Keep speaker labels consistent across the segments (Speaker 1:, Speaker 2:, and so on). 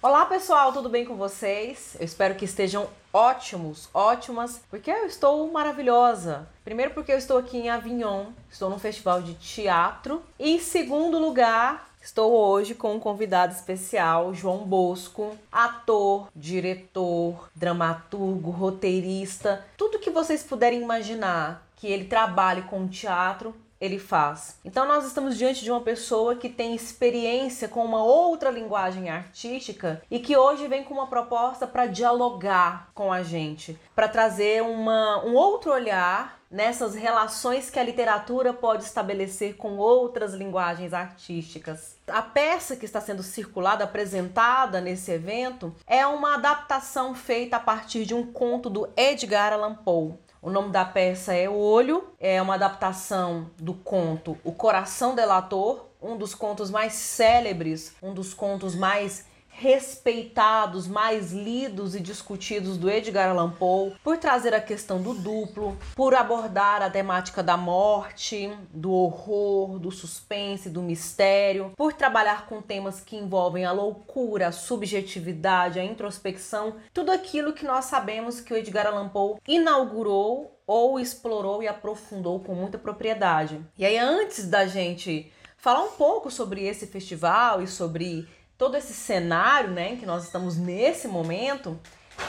Speaker 1: Olá pessoal, tudo bem com vocês? Eu espero que estejam ótimos, ótimas, porque eu estou maravilhosa. Primeiro porque eu estou aqui em Avignon, estou num festival de teatro. E em segundo lugar, estou hoje com um convidado especial, João Bosco, ator, diretor, dramaturgo, roteirista, tudo que vocês puderem imaginar que ele trabalhe com teatro, ele faz. Então nós estamos diante de uma pessoa que tem experiência com uma outra linguagem artística e que hoje vem com uma proposta para dialogar com a gente, para trazer uma, um outro olhar nessas relações que a literatura pode estabelecer com outras linguagens artísticas. A peça que está sendo circulada, apresentada nesse evento, é uma adaptação feita a partir de um conto do Edgar Allan Poe. O nome da peça é Olho, é uma adaptação do conto O Coração Delator, um dos contos mais célebres, um dos contos mais respeitados, mais lidos e discutidos do Edgar Allan Poe, por trazer a questão do duplo, por abordar a temática da morte, do horror, do suspense, do mistério, por trabalhar com temas que envolvem a loucura, a subjetividade, a introspecção, tudo aquilo que nós sabemos que o Edgar Allan Poe inaugurou ou explorou e aprofundou com muita propriedade. E aí antes da gente falar um pouco sobre esse festival e sobre todo esse cenário, né, que nós estamos nesse momento,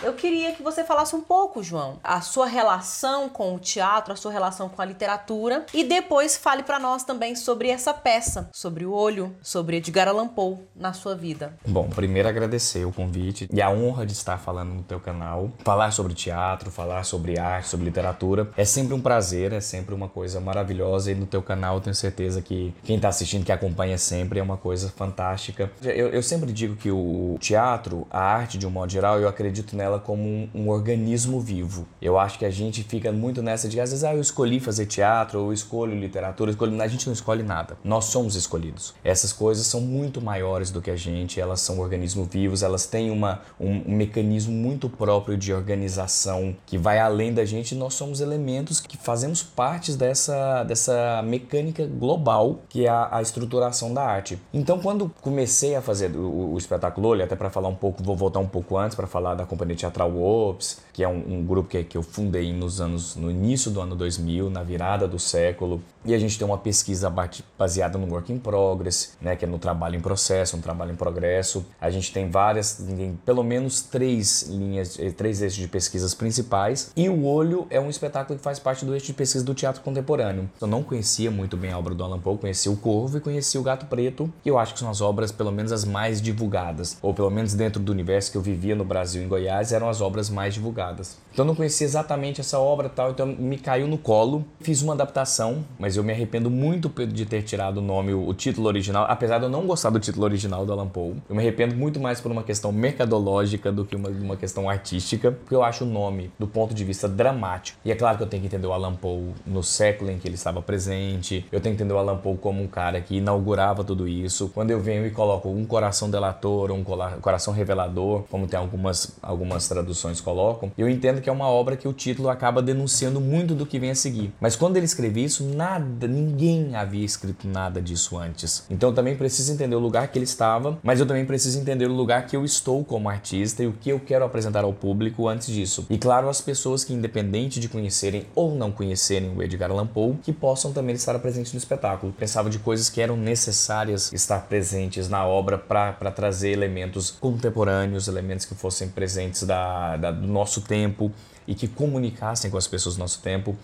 Speaker 1: eu queria que você falasse um pouco, João, a sua relação com o teatro, a sua relação com a literatura e depois fale para nós também sobre essa peça, sobre o olho, sobre Edgar Allan Poe na sua vida.
Speaker 2: Bom, primeiro agradecer o convite e a honra de estar falando no teu canal, falar sobre teatro, falar sobre arte, sobre literatura. É sempre um prazer, é sempre uma coisa maravilhosa e no teu canal eu tenho certeza que quem está assistindo, que acompanha sempre, é uma coisa fantástica. Eu, eu sempre digo que o teatro, a arte de um modo geral, eu acredito nela como um, um, organismo vivo. Eu acho que a gente fica muito nessa de às vezes ah, eu escolhi fazer teatro, ou eu escolho literatura, escolho... a gente não escolhe nada. Nós somos escolhidos. Essas coisas são muito maiores do que a gente, elas são organismos vivos, elas têm uma, um, um mecanismo muito próprio de organização que vai além da gente. Nós somos elementos que fazemos parte dessa, dessa mecânica global que é a, a estruturação da arte. Então, quando comecei a fazer o, o espetáculo Olho, até para falar um pouco, vou voltar um pouco antes para falar da companhia Teatral Ops, que é um, um grupo que, que eu fundei nos anos, no início do ano 2000, na virada do século. E a gente tem uma pesquisa baseada no Work in Progress, né, que é no trabalho em processo, um trabalho em progresso. A gente tem várias, tem pelo menos três linhas, eh, três eixos de pesquisas principais. E o Olho é um espetáculo que faz parte do eixo de pesquisa do teatro contemporâneo. Eu não conhecia muito bem a obra do Alan Poe, conheci o Corvo e conheci o Gato Preto, e eu acho que são as obras, pelo menos as mais divulgadas, ou pelo menos dentro do universo que eu vivia no Brasil, em Goiás, eram as obras mais divulgadas. Então eu não conhecia exatamente essa obra tal, então me caiu no colo, fiz uma adaptação, mas eu me arrependo muito de ter tirado o nome, o título original, apesar de eu não gostar do título original do Alan Poe. Eu me arrependo muito mais por uma questão mercadológica do que uma, uma questão artística, porque eu acho o nome do ponto de vista dramático. E é claro que eu tenho que entender o Alan Poe no século em que ele estava presente, eu tenho que entender o Alan Poe como um cara que inaugurava tudo isso. Quando eu venho e coloco um coração delator, um coração revelador, como tem algumas, algumas traduções colocam, eu entendo que é uma obra que o título acaba denunciando muito do que vem a seguir. Mas quando ele escreveu isso, nada, ninguém havia escrito nada disso antes. Então eu também preciso entender o lugar que ele estava, mas eu também preciso entender o lugar que eu estou como artista e o que eu quero apresentar ao público antes disso. E claro, as pessoas que, independente de conhecerem ou não conhecerem o Edgar Allan Poe, que possam também estar presentes no espetáculo. Pensava de coisas que eram necessárias estar presentes na obra para trazer elementos contemporâneos, elementos que fossem presentes da, da, do nosso tempo e que comunicassem com as pessoas do nosso tempo,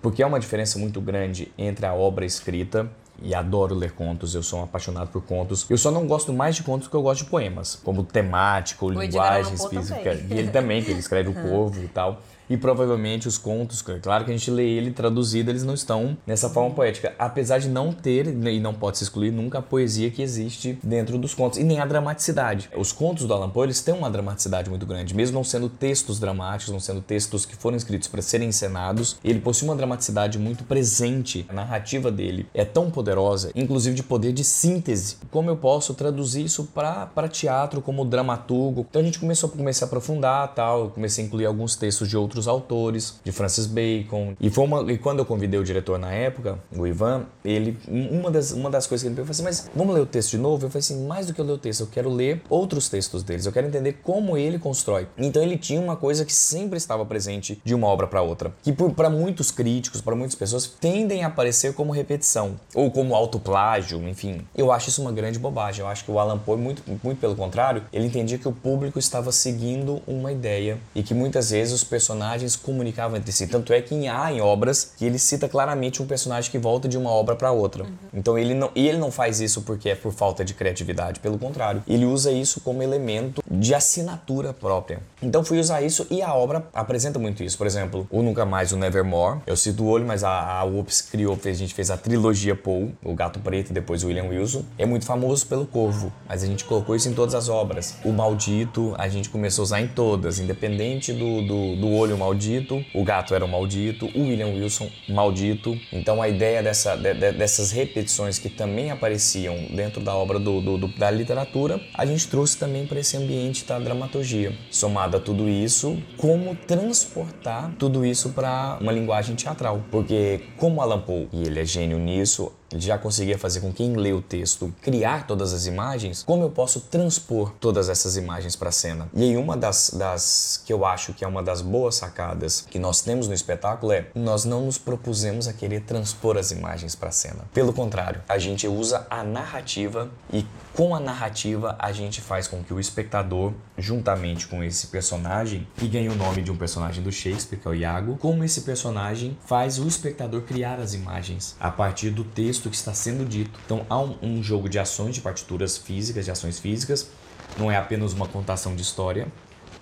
Speaker 2: porque é uma diferença muito grande entre a obra escrita e adoro ler contos, eu sou um apaixonado por contos. Eu só não gosto mais de contos que eu gosto de poemas, como temático,
Speaker 1: o
Speaker 2: linguagens físicas. E ele também, que ele escreve o Corvo e tal e provavelmente os contos, claro que a gente lê ele traduzido, eles não estão nessa forma poética, apesar de não ter e não pode se excluir nunca a poesia que existe dentro dos contos e nem a dramaticidade. Os contos do Allan Poe eles têm uma dramaticidade muito grande, mesmo não sendo textos dramáticos, não sendo textos que foram escritos para serem encenados, ele possui uma dramaticidade muito presente. A narrativa dele é tão poderosa, inclusive de poder de síntese. Como eu posso traduzir isso para teatro como dramaturgo? Então a gente começou a, comecei a aprofundar, tal, eu comecei a incluir alguns textos de outros outros autores, de Francis Bacon. E, foi uma, e quando eu convidei o diretor na época, o Ivan, ele uma das, uma das coisas que ele me falou assim, mas vamos ler o texto de novo? Eu falei assim, mais do que eu ler o texto, eu quero ler outros textos deles, eu quero entender como ele constrói. Então ele tinha uma coisa que sempre estava presente de uma obra para outra, que para muitos críticos, para muitas pessoas, tendem a aparecer como repetição ou como autoplágio, enfim. Eu acho isso uma grande bobagem. Eu acho que o Alan Poe, muito, muito pelo contrário, ele entendia que o público estava seguindo uma ideia e que muitas vezes os personagens comunicavam entre si. Tanto é que há em obras que ele cita claramente um personagem que volta de uma obra para outra. Uhum. Então ele não, ele não faz isso porque é por falta de criatividade, pelo contrário, ele usa isso como elemento de assinatura própria. Então fui usar isso e a obra apresenta muito isso. Por exemplo, o Nunca Mais, o Nevermore. Eu cito o olho, mas a, a UPS criou, a gente fez a trilogia Paul, o Gato Preto e depois o William Wilson. É muito famoso pelo Corvo, mas a gente colocou isso em todas as obras. O Maldito, a gente começou a usar em todas, independente do, do, do olho maldito, o gato era o maldito, o William Wilson, maldito. Então a ideia dessa, de, de, dessas repetições que também apareciam dentro da obra do, do, da literatura, a gente trouxe também para esse ambiente da dramaturgia. Somado a tudo isso, como transportar tudo isso para uma linguagem teatral. Porque, como Alan Poe, e ele é gênio nisso, ele já conseguia fazer com quem lê o texto criar todas as imagens, como eu posso transpor todas essas imagens para a cena? E aí uma das, das que eu acho que é uma das boas sacadas que nós temos no espetáculo é nós não nos propusemos a querer transpor as imagens para a cena. Pelo contrário, a gente usa a narrativa e com a narrativa a gente faz com que o espectador, juntamente com esse personagem, que ganha o nome de um personagem do Shakespeare, que é o Iago, como esse personagem faz o espectador criar as imagens a partir do texto texto que está sendo dito. Então há um, um jogo de ações, de partituras físicas, de ações físicas. Não é apenas uma contação de história.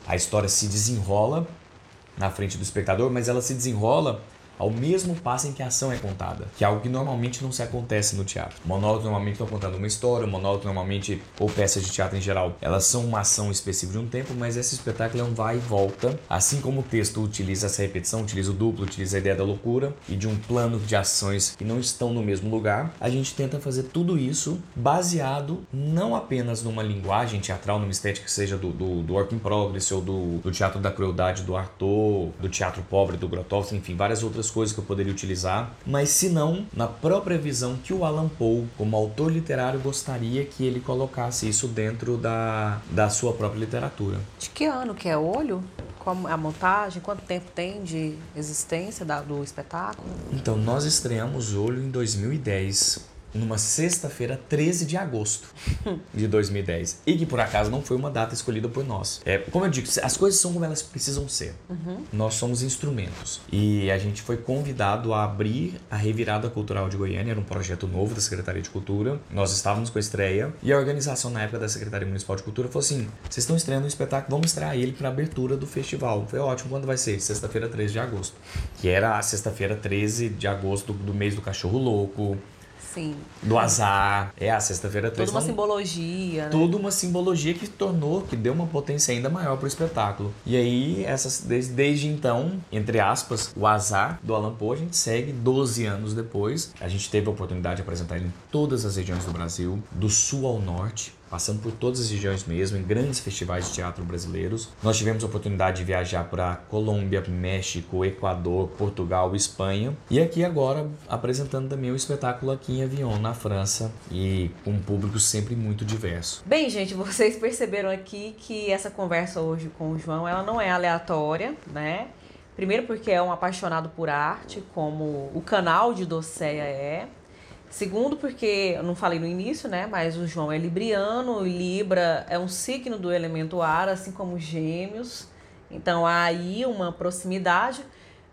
Speaker 2: A história se desenrola na frente do espectador, mas ela se desenrola ao mesmo passo em que a ação é contada, que é algo que normalmente não se acontece no teatro. Monólogos normalmente estão contando uma história, monólogos normalmente, ou peças de teatro em geral, elas são uma ação específica de um tempo, mas esse espetáculo é um vai e volta. Assim como o texto utiliza essa repetição, utiliza o duplo, utiliza a ideia da loucura e de um plano de ações que não estão no mesmo lugar, a gente tenta fazer tudo isso baseado não apenas numa linguagem teatral, numa estética que seja do, do, do work in progress ou do, do teatro da crueldade do Arthur, do teatro pobre do Grotowski, enfim, várias outras outras coisas que eu poderia utilizar, mas se não, na própria visão que o Alan Poe, como autor literário, gostaria que ele colocasse isso dentro da, da sua própria literatura.
Speaker 1: De que ano que é Olho? Como a montagem? Quanto tempo tem de existência do espetáculo?
Speaker 2: Então, nós estreamos Olho em 2010 numa sexta-feira, 13 de agosto de 2010. E que por acaso não foi uma data escolhida por nós. É, como eu digo, as coisas são como elas precisam ser. Uhum. Nós somos instrumentos. E a gente foi convidado a abrir a Revirada Cultural de Goiânia, era um projeto novo da Secretaria de Cultura. Nós estávamos com a estreia e a organização na época da Secretaria Municipal de Cultura falou assim: vocês estão estreando um espetáculo, vamos estrear ele para abertura do festival. Foi ótimo, quando vai ser? Sexta-feira, 13 de agosto. Que era a sexta-feira, 13 de agosto do, do mês do cachorro louco
Speaker 1: Sim.
Speaker 2: Do azar. É a sexta-feira 13.
Speaker 1: Toda uma simbologia, né?
Speaker 2: Toda uma simbologia que tornou, que deu uma potência ainda maior pro espetáculo. E aí, essas, desde, desde então, entre aspas, o azar do Alan Poe, a gente segue 12 anos depois. A gente teve a oportunidade de apresentar ele em todas as regiões do Brasil, do sul ao norte passando por todas as regiões mesmo, em grandes festivais de teatro brasileiros. Nós tivemos a oportunidade de viajar para Colômbia, México, Equador, Portugal, Espanha e aqui agora apresentando também o espetáculo aqui em Avignon, na França, e com um público sempre muito diverso.
Speaker 1: Bem, gente, vocês perceberam aqui que essa conversa hoje com o João, ela não é aleatória, né? Primeiro porque é um apaixonado por arte, como o canal de Doceia é. Segundo, porque eu não falei no início, né? Mas o João é libriano, e Libra é um signo do elemento ar, assim como Gêmeos. Então há aí uma proximidade.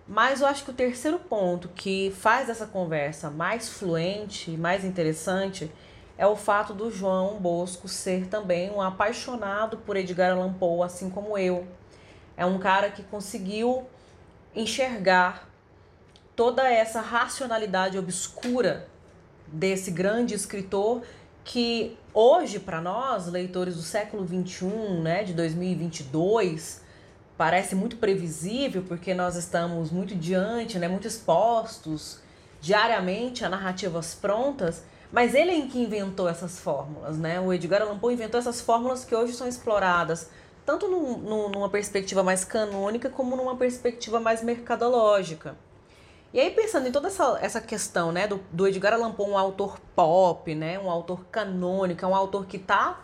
Speaker 1: Mas eu acho que o terceiro ponto que faz essa conversa mais fluente, mais interessante, é o fato do João Bosco ser também um apaixonado por Edgar Allan Poe, assim como eu. É um cara que conseguiu enxergar toda essa racionalidade obscura desse grande escritor que hoje para nós, leitores do século 21, né, de 2022, parece muito previsível porque nós estamos muito diante, né, muito expostos diariamente a narrativas prontas, mas ele é que inventou essas fórmulas, né? O Edgar Allan Poe inventou essas fórmulas que hoje são exploradas tanto numa perspectiva mais canônica como numa perspectiva mais mercadológica. E aí, pensando em toda essa, essa questão né, do, do Edgar Allan Poe, um autor pop, né, um autor canônico, um autor que está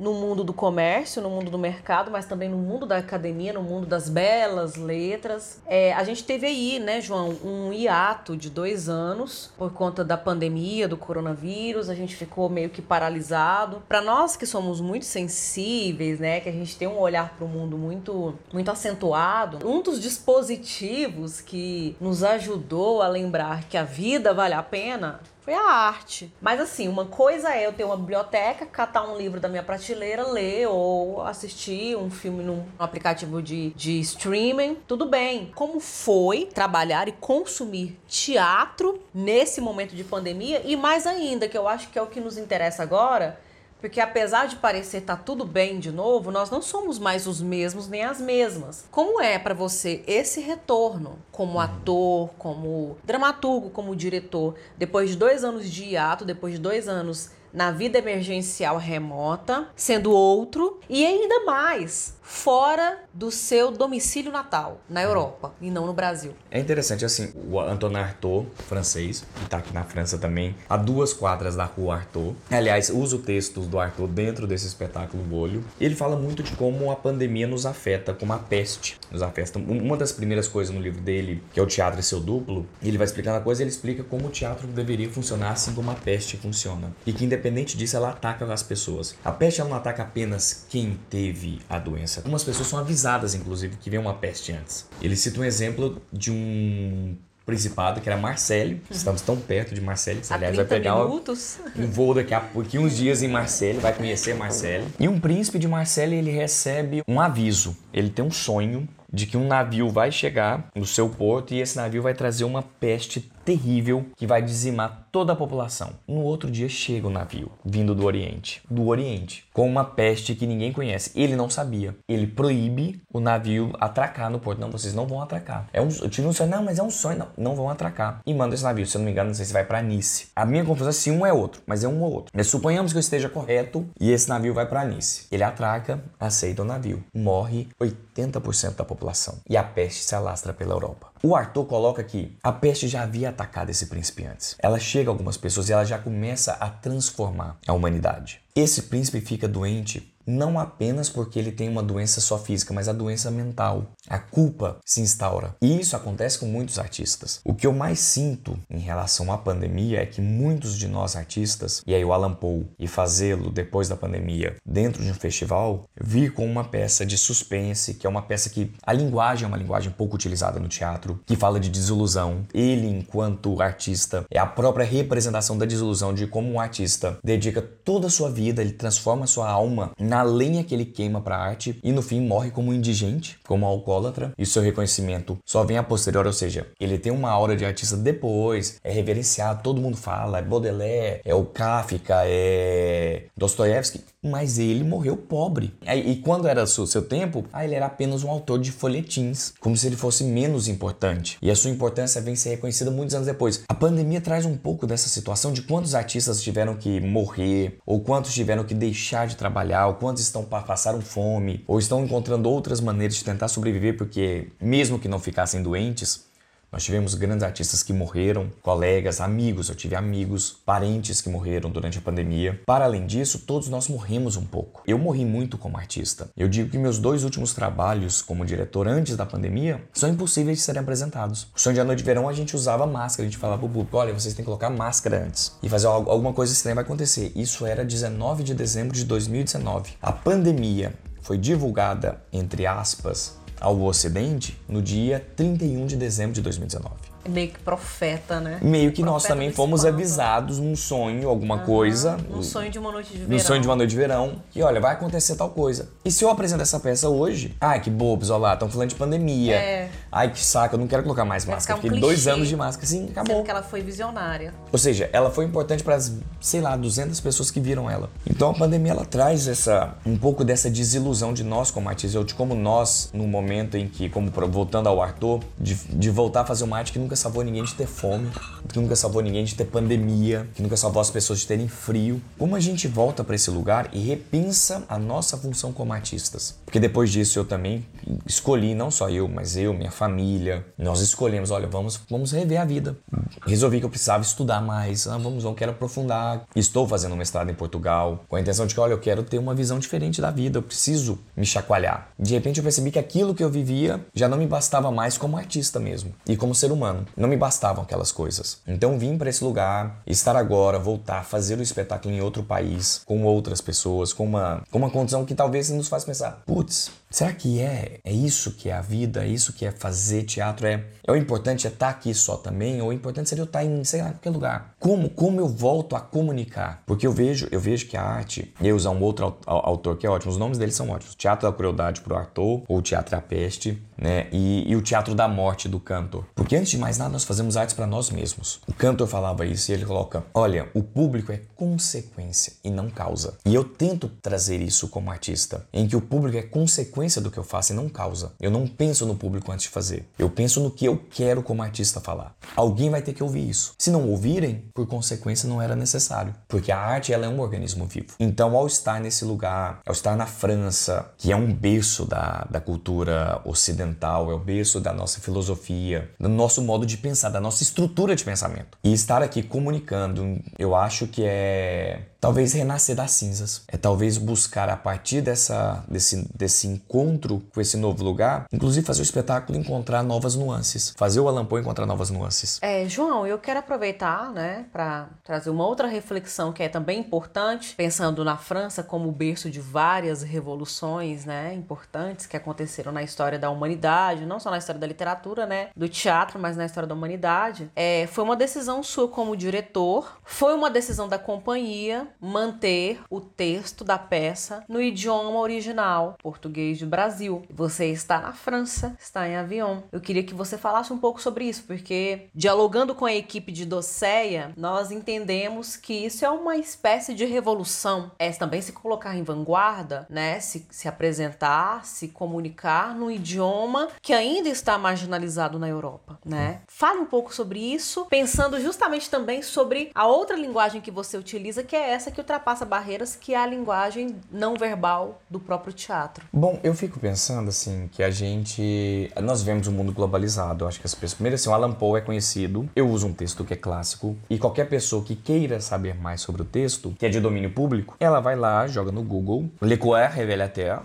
Speaker 1: no mundo do comércio, no mundo do mercado, mas também no mundo da academia, no mundo das belas letras. É, a gente teve aí, né, João, um hiato de dois anos por conta da pandemia, do coronavírus. A gente ficou meio que paralisado. Para nós que somos muito sensíveis, né, que a gente tem um olhar para o mundo muito, muito acentuado, um dos dispositivos que nos ajudou a lembrar que a vida vale a pena foi a arte. Mas assim, uma coisa é eu ter uma biblioteca, catar um livro da minha prateleira, ler ou assistir um filme num aplicativo de, de streaming. Tudo bem. Como foi trabalhar e consumir teatro nesse momento de pandemia? E mais ainda, que eu acho que é o que nos interessa agora porque apesar de parecer estar tá tudo bem de novo, nós não somos mais os mesmos nem as mesmas. Como é para você esse retorno como uhum. ator, como dramaturgo, como diretor, depois de dois anos de hiato, depois de dois anos na vida emergencial remota, sendo outro e ainda mais fora do seu domicílio natal, na Europa e não no Brasil.
Speaker 2: É interessante assim, o Antonin Artaud, francês, que está aqui na França também, a duas quadras da rua Artaud. Aliás, usa o texto do Artaud dentro desse espetáculo Olho. Ele fala muito de como a pandemia nos afeta, como a peste nos afeta. Uma das primeiras coisas no livro dele, que é o Teatro e seu duplo, ele vai explicando a coisa, ele explica como o teatro deveria funcionar assim como a peste funciona. E que independente disso, ela ataca as pessoas. A peste ela não ataca apenas quem teve a doença Algumas pessoas são avisadas, inclusive, que vem uma peste antes. Ele cita um exemplo de um principado, que era Marcelo. Uhum. Estamos tão perto de Marcelo, que aliás vai pegar
Speaker 1: minutos.
Speaker 2: um voo daqui a pouquinho, uns dias em Marcelo, vai conhecer Marcelo. E um príncipe de Marcelo, ele recebe um aviso. Ele tem um sonho de que um navio vai chegar no seu porto e esse navio vai trazer uma peste terrível que vai dizimar toda a população. No outro dia chega o navio, vindo do Oriente, do Oriente, com uma peste que ninguém conhece. Ele não sabia. Ele proíbe o navio atracar no porto. Não, vocês não vão atracar. É um, eu tive um sonho, não, mas é um sonho, não, não vão atracar. E manda esse navio, se eu não me engano, não sei se vai para Nice. A minha confusão é se um é outro, mas é um ou outro. Mas suponhamos que eu esteja correto e esse navio vai para Nice. Ele atraca, aceita o navio. Morre 80% da população. E a peste se alastra pela Europa. O Arthur coloca que a peste já havia atacado esse príncipe antes. Ela chega a algumas pessoas e ela já começa a transformar a humanidade. Esse príncipe fica doente não apenas porque ele tem uma doença só física, mas a doença mental. A culpa se instaura. E isso acontece com muitos artistas. O que eu mais sinto em relação à pandemia é que muitos de nós artistas, e aí o Alan Poe, e fazê-lo depois da pandemia dentro de um festival, vir com uma peça de suspense, que é uma peça que a linguagem é uma linguagem pouco utilizada no teatro, que fala de desilusão. Ele, enquanto artista, é a própria representação da desilusão de como um artista dedica toda a sua vida, ele transforma sua alma na lenha que ele queima para arte e no fim morre como indigente, como alcoólatra, e seu reconhecimento só vem a posterior, ou seja, ele tem uma aura de artista depois, é reverenciado, todo mundo fala, é Baudelaire, é o Kafka, é Dostoiévski, mas ele morreu pobre. E quando era o seu tempo, ah, ele era apenas um autor de folhetins, como se ele fosse menos importante. E a sua importância vem ser reconhecida muitos anos depois. A pandemia traz um pouco dessa situação de quantos artistas tiveram que morrer, ou quantos tiveram que deixar de trabalhar, ou quantos estão passaram fome, ou estão encontrando outras maneiras de tentar sobreviver porque mesmo que não ficassem doentes, nós tivemos grandes artistas que morreram, colegas, amigos, eu tive amigos, parentes que morreram durante a pandemia. Para além disso, todos nós morremos um pouco. Eu morri muito como artista. Eu digo que meus dois últimos trabalhos como diretor antes da pandemia são impossíveis de serem apresentados. O Sonho de A Noite de Verão a gente usava máscara, a gente falava pro público, olha, vocês têm que colocar máscara antes. E fazer alguma coisa estranha vai acontecer. Isso era 19 de dezembro de 2019. A pandemia foi divulgada, entre aspas, ao Ocidente no dia 31 de dezembro de 2019
Speaker 1: meio que profeta, né?
Speaker 2: Meio que profeta nós também fomos avisados num sonho, alguma uhum, coisa.
Speaker 1: Um sonho de uma noite de verão.
Speaker 2: No sonho de uma noite de verão. E olha, vai acontecer tal coisa. E se eu apresentar essa peça hoje? Ai, que bobos, olha lá, estão falando de pandemia. É. Ai, que saco, eu não quero colocar mais máscara. Um Fiquei clichê, dois anos de máscara, assim, acabou.
Speaker 1: Sendo que ela foi visionária.
Speaker 2: Ou seja, ela foi importante para as, sei lá, 200 pessoas que viram ela. Então a pandemia, ela traz essa, um pouco dessa desilusão de nós como artistas, ou de como nós, no momento em que, como voltando ao Arthur, de, de voltar a fazer uma arte que não nunca salvou ninguém de ter fome, que nunca salvou ninguém de ter pandemia, que nunca salvou as pessoas de terem frio. Como a gente volta para esse lugar e repensa a nossa função como artistas? Porque depois disso eu também escolhi, não só eu, mas eu, minha família, nós escolhemos, olha, vamos, vamos rever a vida. Resolvi que eu precisava estudar mais, ah, vamos, eu quero aprofundar. Estou fazendo um mestrado em Portugal, com a intenção de que, olha, eu quero ter uma visão diferente da vida, eu preciso me chacoalhar. De repente eu percebi que aquilo que eu vivia já não me bastava mais como artista mesmo e como ser humano. Não me bastavam aquelas coisas. Então vim para esse lugar, estar agora, voltar, fazer o espetáculo em outro país, com outras pessoas, com uma, com uma condição que talvez nos faz pensar, putz, será que é, é isso que é a vida, é isso que é fazer teatro? É, é o importante é estar tá aqui só também, ou o importante seria eu estar tá em, sei lá, qualquer lugar. Como, como eu volto a comunicar? Porque eu vejo, eu vejo que a arte, eu usar um outro autor que é ótimo, os nomes deles são ótimos. Teatro da Crueldade pro Arthur, ou Teatro da Peste, né? E, e o Teatro da Morte do Cantor. Porque antes de mais nada, nós fazemos artes para nós mesmos. O Cantor falava isso e ele coloca: olha, o público é consequência e não causa. E eu tento trazer isso como artista, em que o público é consequência do que eu faço e não causa. Eu não penso no público antes de fazer. Eu penso no que eu quero como artista falar. Alguém vai ter que ouvir isso. Se não ouvirem, por consequência, não era necessário. Porque a arte ela é um organismo vivo. Então, ao estar nesse lugar, ao estar na França, que é um berço da, da cultura ocidental, é o berço da nossa filosofia, do nosso modo de pensar, da nossa estrutura de pensamento. E estar aqui comunicando, eu acho que é talvez renascer das cinzas. É talvez buscar a partir dessa, desse, desse encontro com esse novo lugar, inclusive fazer o espetáculo encontrar novas nuances. Fazer o Alan Poe encontrar novas nuances.
Speaker 1: É, João, eu quero aproveitar, né, para trazer uma outra reflexão que é também importante, pensando na França como berço de várias revoluções, né, importantes que aconteceram na história da humanidade, não só na história da literatura, né, do teatro, mas na história da humanidade. É, foi uma decisão sua como diretor, foi uma decisão da companhia manter o texto da peça no idioma original, português do Brasil. Você está na França, está em avião. Eu queria que você falasse um pouco sobre isso, porque dialogando com a equipe de Doceia, nós entendemos que isso é uma espécie de revolução. É também se colocar em vanguarda, né? Se, se apresentar, se comunicar no idioma que ainda está marginalizado na Europa, né? Fale um pouco sobre isso, pensando justamente também sobre a outra linguagem que você utiliza, que é essa essa que ultrapassa barreiras, que é a linguagem não verbal do próprio teatro.
Speaker 2: Bom, eu fico pensando assim que a gente, nós vemos um mundo globalizado. Eu acho que as pessoas, primeiro assim, o Alan Poe é conhecido. Eu uso um texto que é clássico e qualquer pessoa que queira saber mais sobre o texto, que é de domínio público, ela vai lá, joga no Google, Le Coeur Révélateur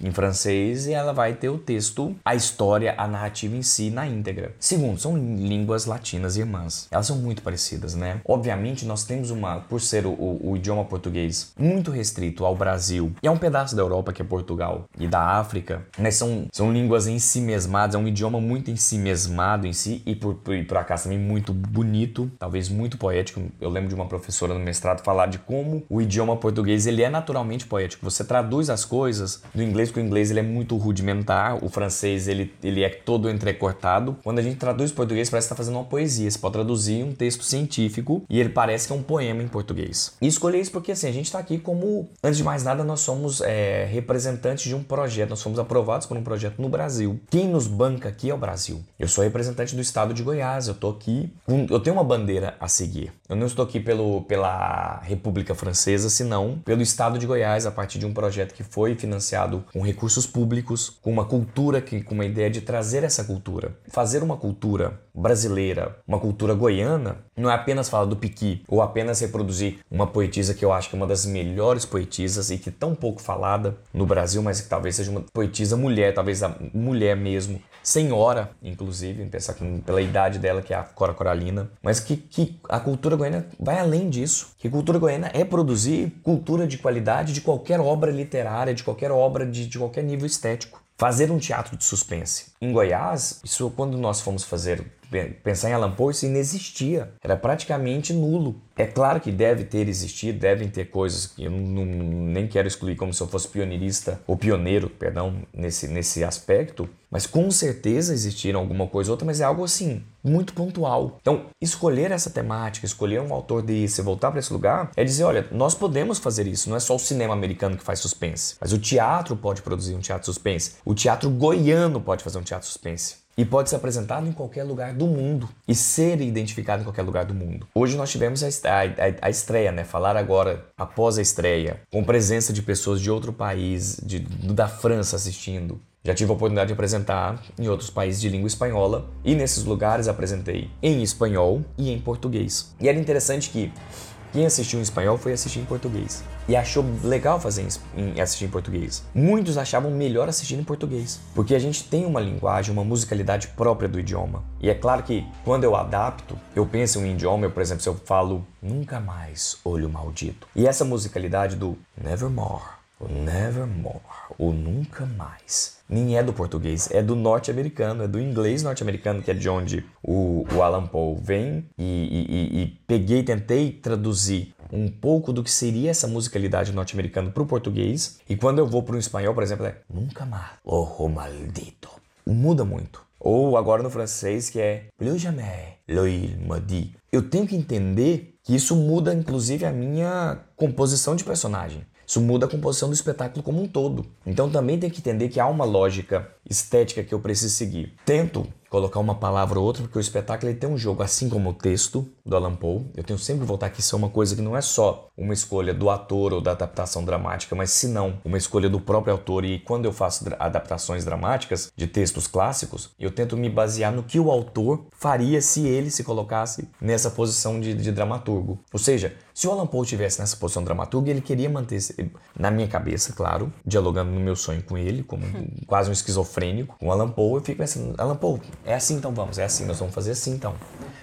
Speaker 2: em francês e ela vai ter o texto, a história, a narrativa em si na íntegra. Segundo, são línguas latinas irmãs. Elas são muito parecidas, né? Obviamente nós temos uma, por ser o, o, o idioma português muito restrito ao Brasil e a um pedaço da Europa que é Portugal e da África, né, são, são línguas em si mesmadas, é um idioma muito em si mesmado em si e por, por, por acaso também muito bonito, talvez muito poético. Eu lembro de uma professora no mestrado falar de como o idioma português ele é naturalmente poético. Você traduz as coisas do inglês, porque o inglês ele é muito rudimentar, o francês ele, ele é todo entrecortado. Quando a gente traduz português parece que está fazendo uma poesia. Você pode traduzir um texto científico e ele parece que é um poema em português. Isso escolhi isso porque assim, a gente está aqui como, antes de mais nada, nós somos é, representantes de um projeto, nós fomos aprovados por um projeto no Brasil. Quem nos banca aqui é o Brasil. Eu sou representante do estado de Goiás, eu tô aqui, eu tenho uma bandeira a seguir. Eu não estou aqui pelo, pela República Francesa, senão pelo estado de Goiás, a partir de um projeto que foi financiado com recursos públicos, com uma cultura, que, com uma ideia de trazer essa cultura. Fazer uma cultura brasileira, uma cultura goiana, não é apenas falar do piqui ou apenas reproduzir uma poetisa que eu acho que é uma das melhores poetisas e que é tão pouco falada no Brasil, mas que talvez seja uma poetisa mulher, talvez a mulher mesmo, senhora, inclusive, pensar que, pela idade dela, que é a Cora Coralina, mas que, que a cultura goiana vai além disso, que cultura goiana é produzir cultura de qualidade de qualquer obra literária, de qualquer obra de, de qualquer nível estético. Fazer um teatro de suspense. Em Goiás, isso quando nós fomos fazer pensar em Alan Poe, isso inexistia. Era praticamente nulo. É claro que deve ter existido, devem ter coisas que eu não, nem quero excluir como se eu fosse pioneirista ou pioneiro, perdão, nesse, nesse aspecto, mas com certeza existiram alguma coisa ou outra, mas é algo assim, muito pontual. Então, escolher essa temática, escolher um autor desse, voltar para esse lugar, é dizer, olha, nós podemos fazer isso, não é só o cinema americano que faz suspense, mas o teatro pode produzir um teatro suspense, o teatro goiano pode fazer um teatro suspense. e pode ser apresentado em qualquer lugar do mundo e ser identificado em qualquer lugar do mundo. Hoje nós tivemos a, a, a estreia, né? Falar agora após a estreia, com presença de pessoas de outro país, de, da França assistindo. Já tive a oportunidade de apresentar em outros países de língua espanhola e nesses lugares apresentei em espanhol e em português. E era interessante que quem assistiu em espanhol foi assistir em português. E achou legal fazer em assistir em português. Muitos achavam melhor assistir em português. Porque a gente tem uma linguagem, uma musicalidade própria do idioma. E é claro que quando eu adapto, eu penso em um idioma, eu, por exemplo, se eu falo nunca mais olho maldito. E essa musicalidade do nevermore, o nevermore, o nunca mais, nem é do português, é do norte-americano, é do inglês norte-americano, que é de onde o, o Alan Poe vem, e, e, e peguei, tentei traduzir um pouco do que seria essa musicalidade norte-americana para o português, e quando eu vou para o espanhol, por exemplo, é nunca mais, oh maldito. Muda muito. Ou agora no francês, que é plus jamais, l'oil maudit. Eu tenho que entender que isso muda, inclusive, a minha composição de personagem. Isso muda a composição do espetáculo como um todo. Então também tem que entender que há uma lógica estética que eu preciso seguir. Tento colocar uma palavra ou outra, porque o espetáculo ele tem um jogo, assim como o texto do Alan Poe. Eu tenho sempre que voltar que isso é uma coisa que não é só uma escolha do ator ou da adaptação dramática, mas se não, uma escolha do próprio autor. E quando eu faço adaptações dramáticas de textos clássicos, eu tento me basear no que o autor faria se ele se colocasse nessa posição de, de dramaturgo. Ou seja, se o Alan Poe estivesse nessa posição dramaturgo, ele queria manter, na minha cabeça, claro, dialogando no meu sonho com ele, como quase um esquizofrênico, com o Alan Poe, eu fico pensando, Alan Poe, é assim então vamos, é assim, nós vamos fazer assim então.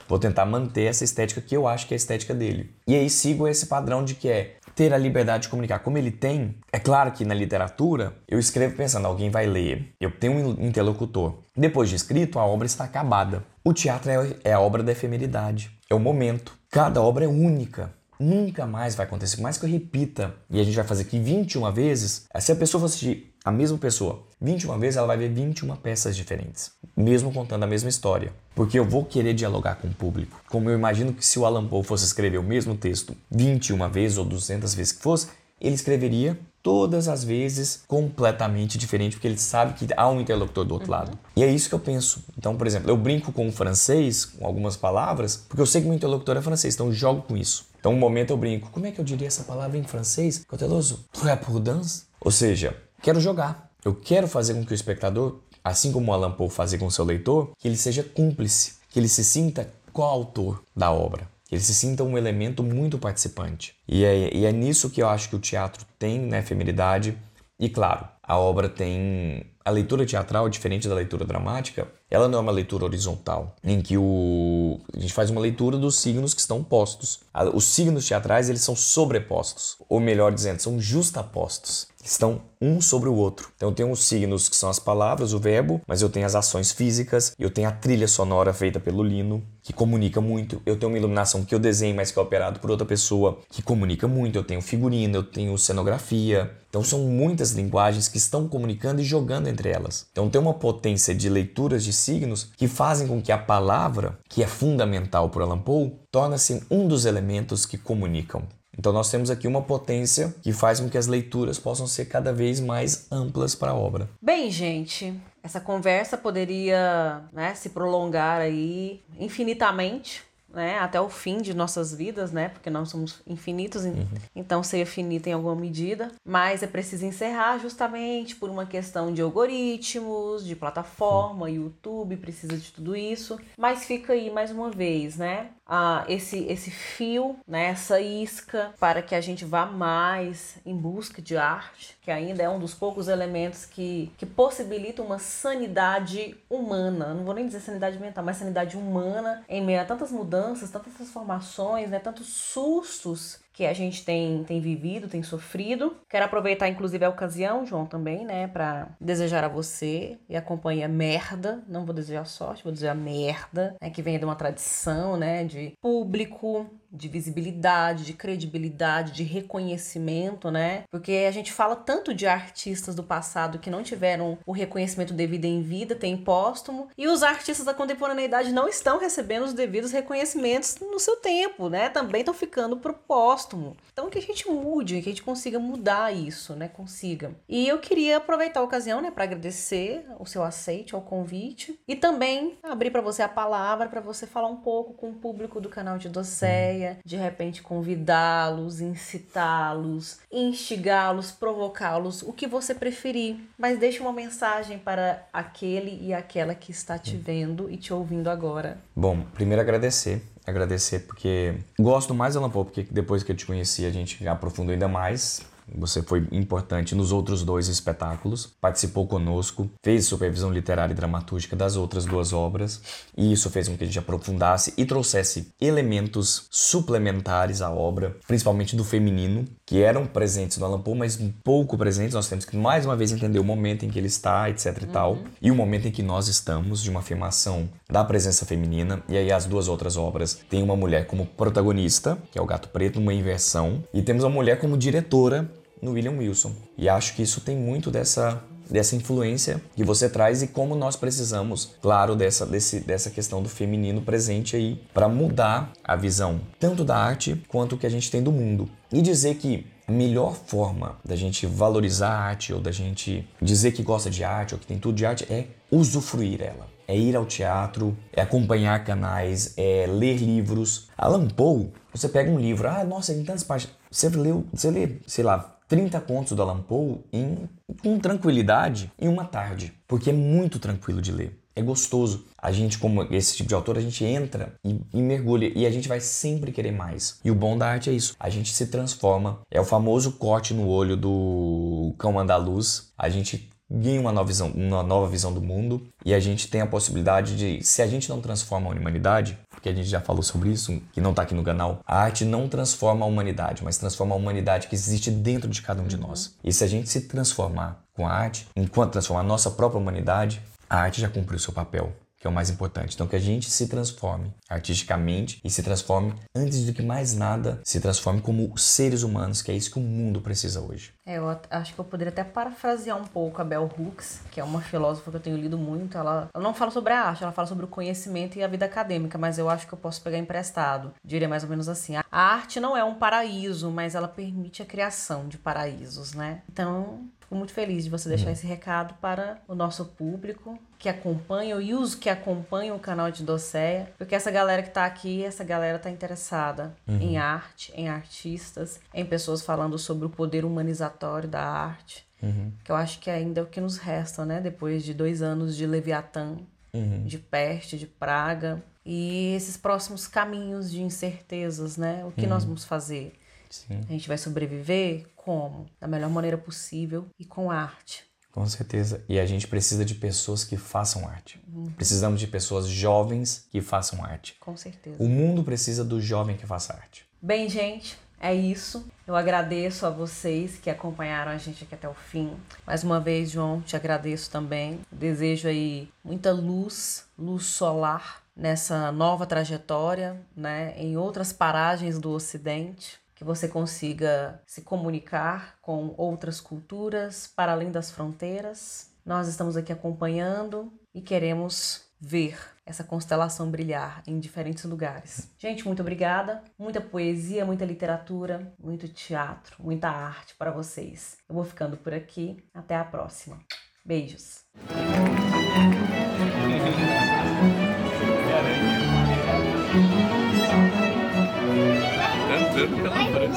Speaker 2: Vou tentar manter essa estética que eu acho que é a estética dele. E aí sigo esse padrão de que é ter a liberdade de comunicar como ele tem. É claro que na literatura eu escrevo pensando, alguém vai ler, eu tenho um interlocutor. Depois de escrito, a obra está acabada. O teatro é, é a obra da efemeridade, é o momento. Cada obra é única. Nunca mais vai acontecer. Por mais que eu repita, e a gente vai fazer aqui 21 vezes, se a pessoa for assistir a mesma pessoa 21 vezes, ela vai ver 21 peças diferentes, mesmo contando a mesma história. Porque eu vou querer dialogar com o público. Como eu imagino que se o Alan Poe fosse escrever o mesmo texto 21 vezes ou 200 vezes que fosse, ele escreveria todas as vezes completamente diferente, porque ele sabe que há um interlocutor do outro uhum. lado. E é isso que eu penso. Então, por exemplo, eu brinco com o francês, com algumas palavras, porque eu sei que meu interlocutor é francês, então eu jogo com isso. Então, um momento eu brinco. Como é que eu diria essa palavra em francês? Cauteloso. Pré-prudence? Ou seja, Quero jogar. Eu quero fazer com que o espectador, assim como o Alan Poe fazia com seu leitor, que ele seja cúmplice, que ele se sinta coautor da obra. Que ele se sinta um elemento muito participante. E é, e é nisso que eu acho que o teatro tem né, efemeridade. E claro, a obra tem. A leitura teatral, diferente da leitura dramática, ela não é uma leitura horizontal, em que o... a gente faz uma leitura dos signos que estão postos. Os signos teatrais, eles são sobrepostos, ou melhor dizendo, são justapostos estão um sobre o outro. Então eu tenho os signos que são as palavras, o verbo, mas eu tenho as ações físicas, eu tenho a trilha sonora feita pelo Lino, que comunica muito. Eu tenho uma iluminação que eu desenho, mas que é operado por outra pessoa, que comunica muito. Eu tenho figurino, eu tenho cenografia. Então são muitas linguagens que estão comunicando e jogando entre elas. Então tem uma potência de leituras de signos que fazem com que a palavra, que é fundamental para Alan Poe, torne-se um dos elementos que comunicam. Então nós temos aqui uma potência que faz com que as leituras possam ser cada vez mais amplas para a obra.
Speaker 1: Bem, gente, essa conversa poderia né, se prolongar aí infinitamente né, até o fim de nossas vidas, né, porque nós somos infinitos, uhum. então seria finita em alguma medida, mas é preciso encerrar justamente por uma questão de algoritmos, de plataforma, uhum. YouTube precisa de tudo isso, mas fica aí mais uma vez, né, ah, esse, esse fio, né, essa isca para que a gente vá mais em busca de arte, que ainda é um dos poucos elementos que, que possibilita uma sanidade humana. Não vou nem dizer sanidade mental, mas sanidade humana em meio a tantas mudanças, tantas transformações, né, tantos sustos que a gente tem, tem vivido, tem sofrido. Quero aproveitar, inclusive, a ocasião, João, também, né, para desejar a você e a companhia merda. Não vou desejar sorte, vou desejar merda, né, que vem de uma tradição, né, de público, de visibilidade, de credibilidade, de reconhecimento, né? Porque a gente fala tanto de artistas do passado que não tiveram o reconhecimento devido em vida, tem póstumo, e os artistas da contemporaneidade não estão recebendo os devidos reconhecimentos no seu tempo, né? Também estão ficando pro póstumo. Então que a gente mude, que a gente consiga mudar isso, né? Consiga. E eu queria aproveitar a ocasião, né, para agradecer o seu aceite ao convite e também abrir para você a palavra para você falar um pouco com o público do canal de Doceia, de repente convidá-los, incitá-los, instigá-los, provocá-los, o que você preferir. Mas deixe uma mensagem para aquele e aquela que está te vendo e te ouvindo agora.
Speaker 2: Bom, primeiro agradecer agradecer porque gosto mais da Lampô, porque depois que eu te conheci a gente aprofundou ainda mais você foi importante nos outros dois espetáculos, participou conosco, fez supervisão literária e dramatúrgica das outras duas obras, e isso fez com que a gente aprofundasse e trouxesse elementos suplementares à obra, principalmente do feminino, que eram presentes no Alan Poe, mas um pouco presentes. Nós temos que mais uma vez entender o momento em que ele está, etc e uhum. tal, e o momento em que nós estamos, de uma afirmação da presença feminina. E aí as duas outras obras têm uma mulher como protagonista, que é o Gato Preto, uma inversão, e temos uma mulher como diretora no William Wilson. E acho que isso tem muito dessa dessa influência que você traz e como nós precisamos, claro, dessa, desse, dessa questão do feminino presente aí para mudar a visão tanto da arte quanto que a gente tem do mundo. E dizer que a melhor forma da gente valorizar a arte ou da gente dizer que gosta de arte ou que tem tudo de arte é usufruir ela. É ir ao teatro, é acompanhar canais, é ler livros. Alan Poe, você pega um livro, ah, nossa, tem tantas páginas. Você leu, você lê, sei lá, 30 contos do Alan Poe em, com tranquilidade em uma tarde, porque é muito tranquilo de ler. É gostoso. A gente, como esse tipo de autor, a gente entra e, e, mergulha e a gente vai sempre querer mais. E o bom da arte é isso. A gente se transforma. É o famoso corte no olho do cão andaluz. A gente ganha uma nova visão, uma nova visão do mundo. E a gente tem a possibilidade de, se a gente não transforma a humanidade, porque a gente já falou sobre isso, que não está aqui no canal, a arte não transforma a humanidade, mas transforma a humanidade que existe dentro de cada um de nós. E se a gente se transformar com a arte, enquanto transformar a nossa própria humanidade, a arte já cumpriu o seu papel que é o mais importante. Então, que a gente se transforme artisticamente e se transforme, antes do que mais nada, se transforme como seres humanos, que é isso que o mundo precisa hoje.
Speaker 1: É, eu acho que eu poderia até parafrasear um pouco a Bell Hooks, que é uma filósofa que eu tenho lido muito. Ela, ela não fala sobre a arte, ela fala sobre o conhecimento e a vida acadêmica, mas eu acho que eu posso pegar emprestado. Diria mais ou menos assim: a arte não é um paraíso, mas ela permite a criação de paraísos, né? Então, Fico muito feliz de você deixar uhum. esse recado para o nosso público que acompanha e os que acompanham o canal de Doceia, porque essa galera que está aqui, essa galera está interessada uhum. em arte, em artistas, em pessoas falando sobre o poder humanizatório da arte, uhum. que eu acho que ainda é o que nos resta, né? Depois de dois anos de Leviatã, uhum. de peste, de praga, e esses próximos caminhos de incertezas, né? O que nós uhum. vamos fazer? Sim. A gente vai sobreviver como? Da melhor maneira possível e com arte.
Speaker 2: Com certeza. E a gente precisa de pessoas que façam arte. Uhum. Precisamos de pessoas jovens que façam arte.
Speaker 1: Com certeza.
Speaker 2: O mundo precisa do jovem que faça arte.
Speaker 1: Bem, gente, é isso. Eu agradeço a vocês que acompanharam a gente aqui até o fim. Mais uma vez, João, te agradeço também. Desejo aí muita luz, luz solar nessa nova trajetória, né, em outras paragens do Ocidente que você consiga se comunicar com outras culturas para além das fronteiras. Nós estamos aqui acompanhando e queremos ver essa constelação brilhar em diferentes lugares. Gente, muito obrigada. Muita poesia, muita literatura, muito teatro, muita arte para vocês. Eu vou ficando por aqui. Até a próxima. Beijos.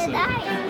Speaker 3: Pela França.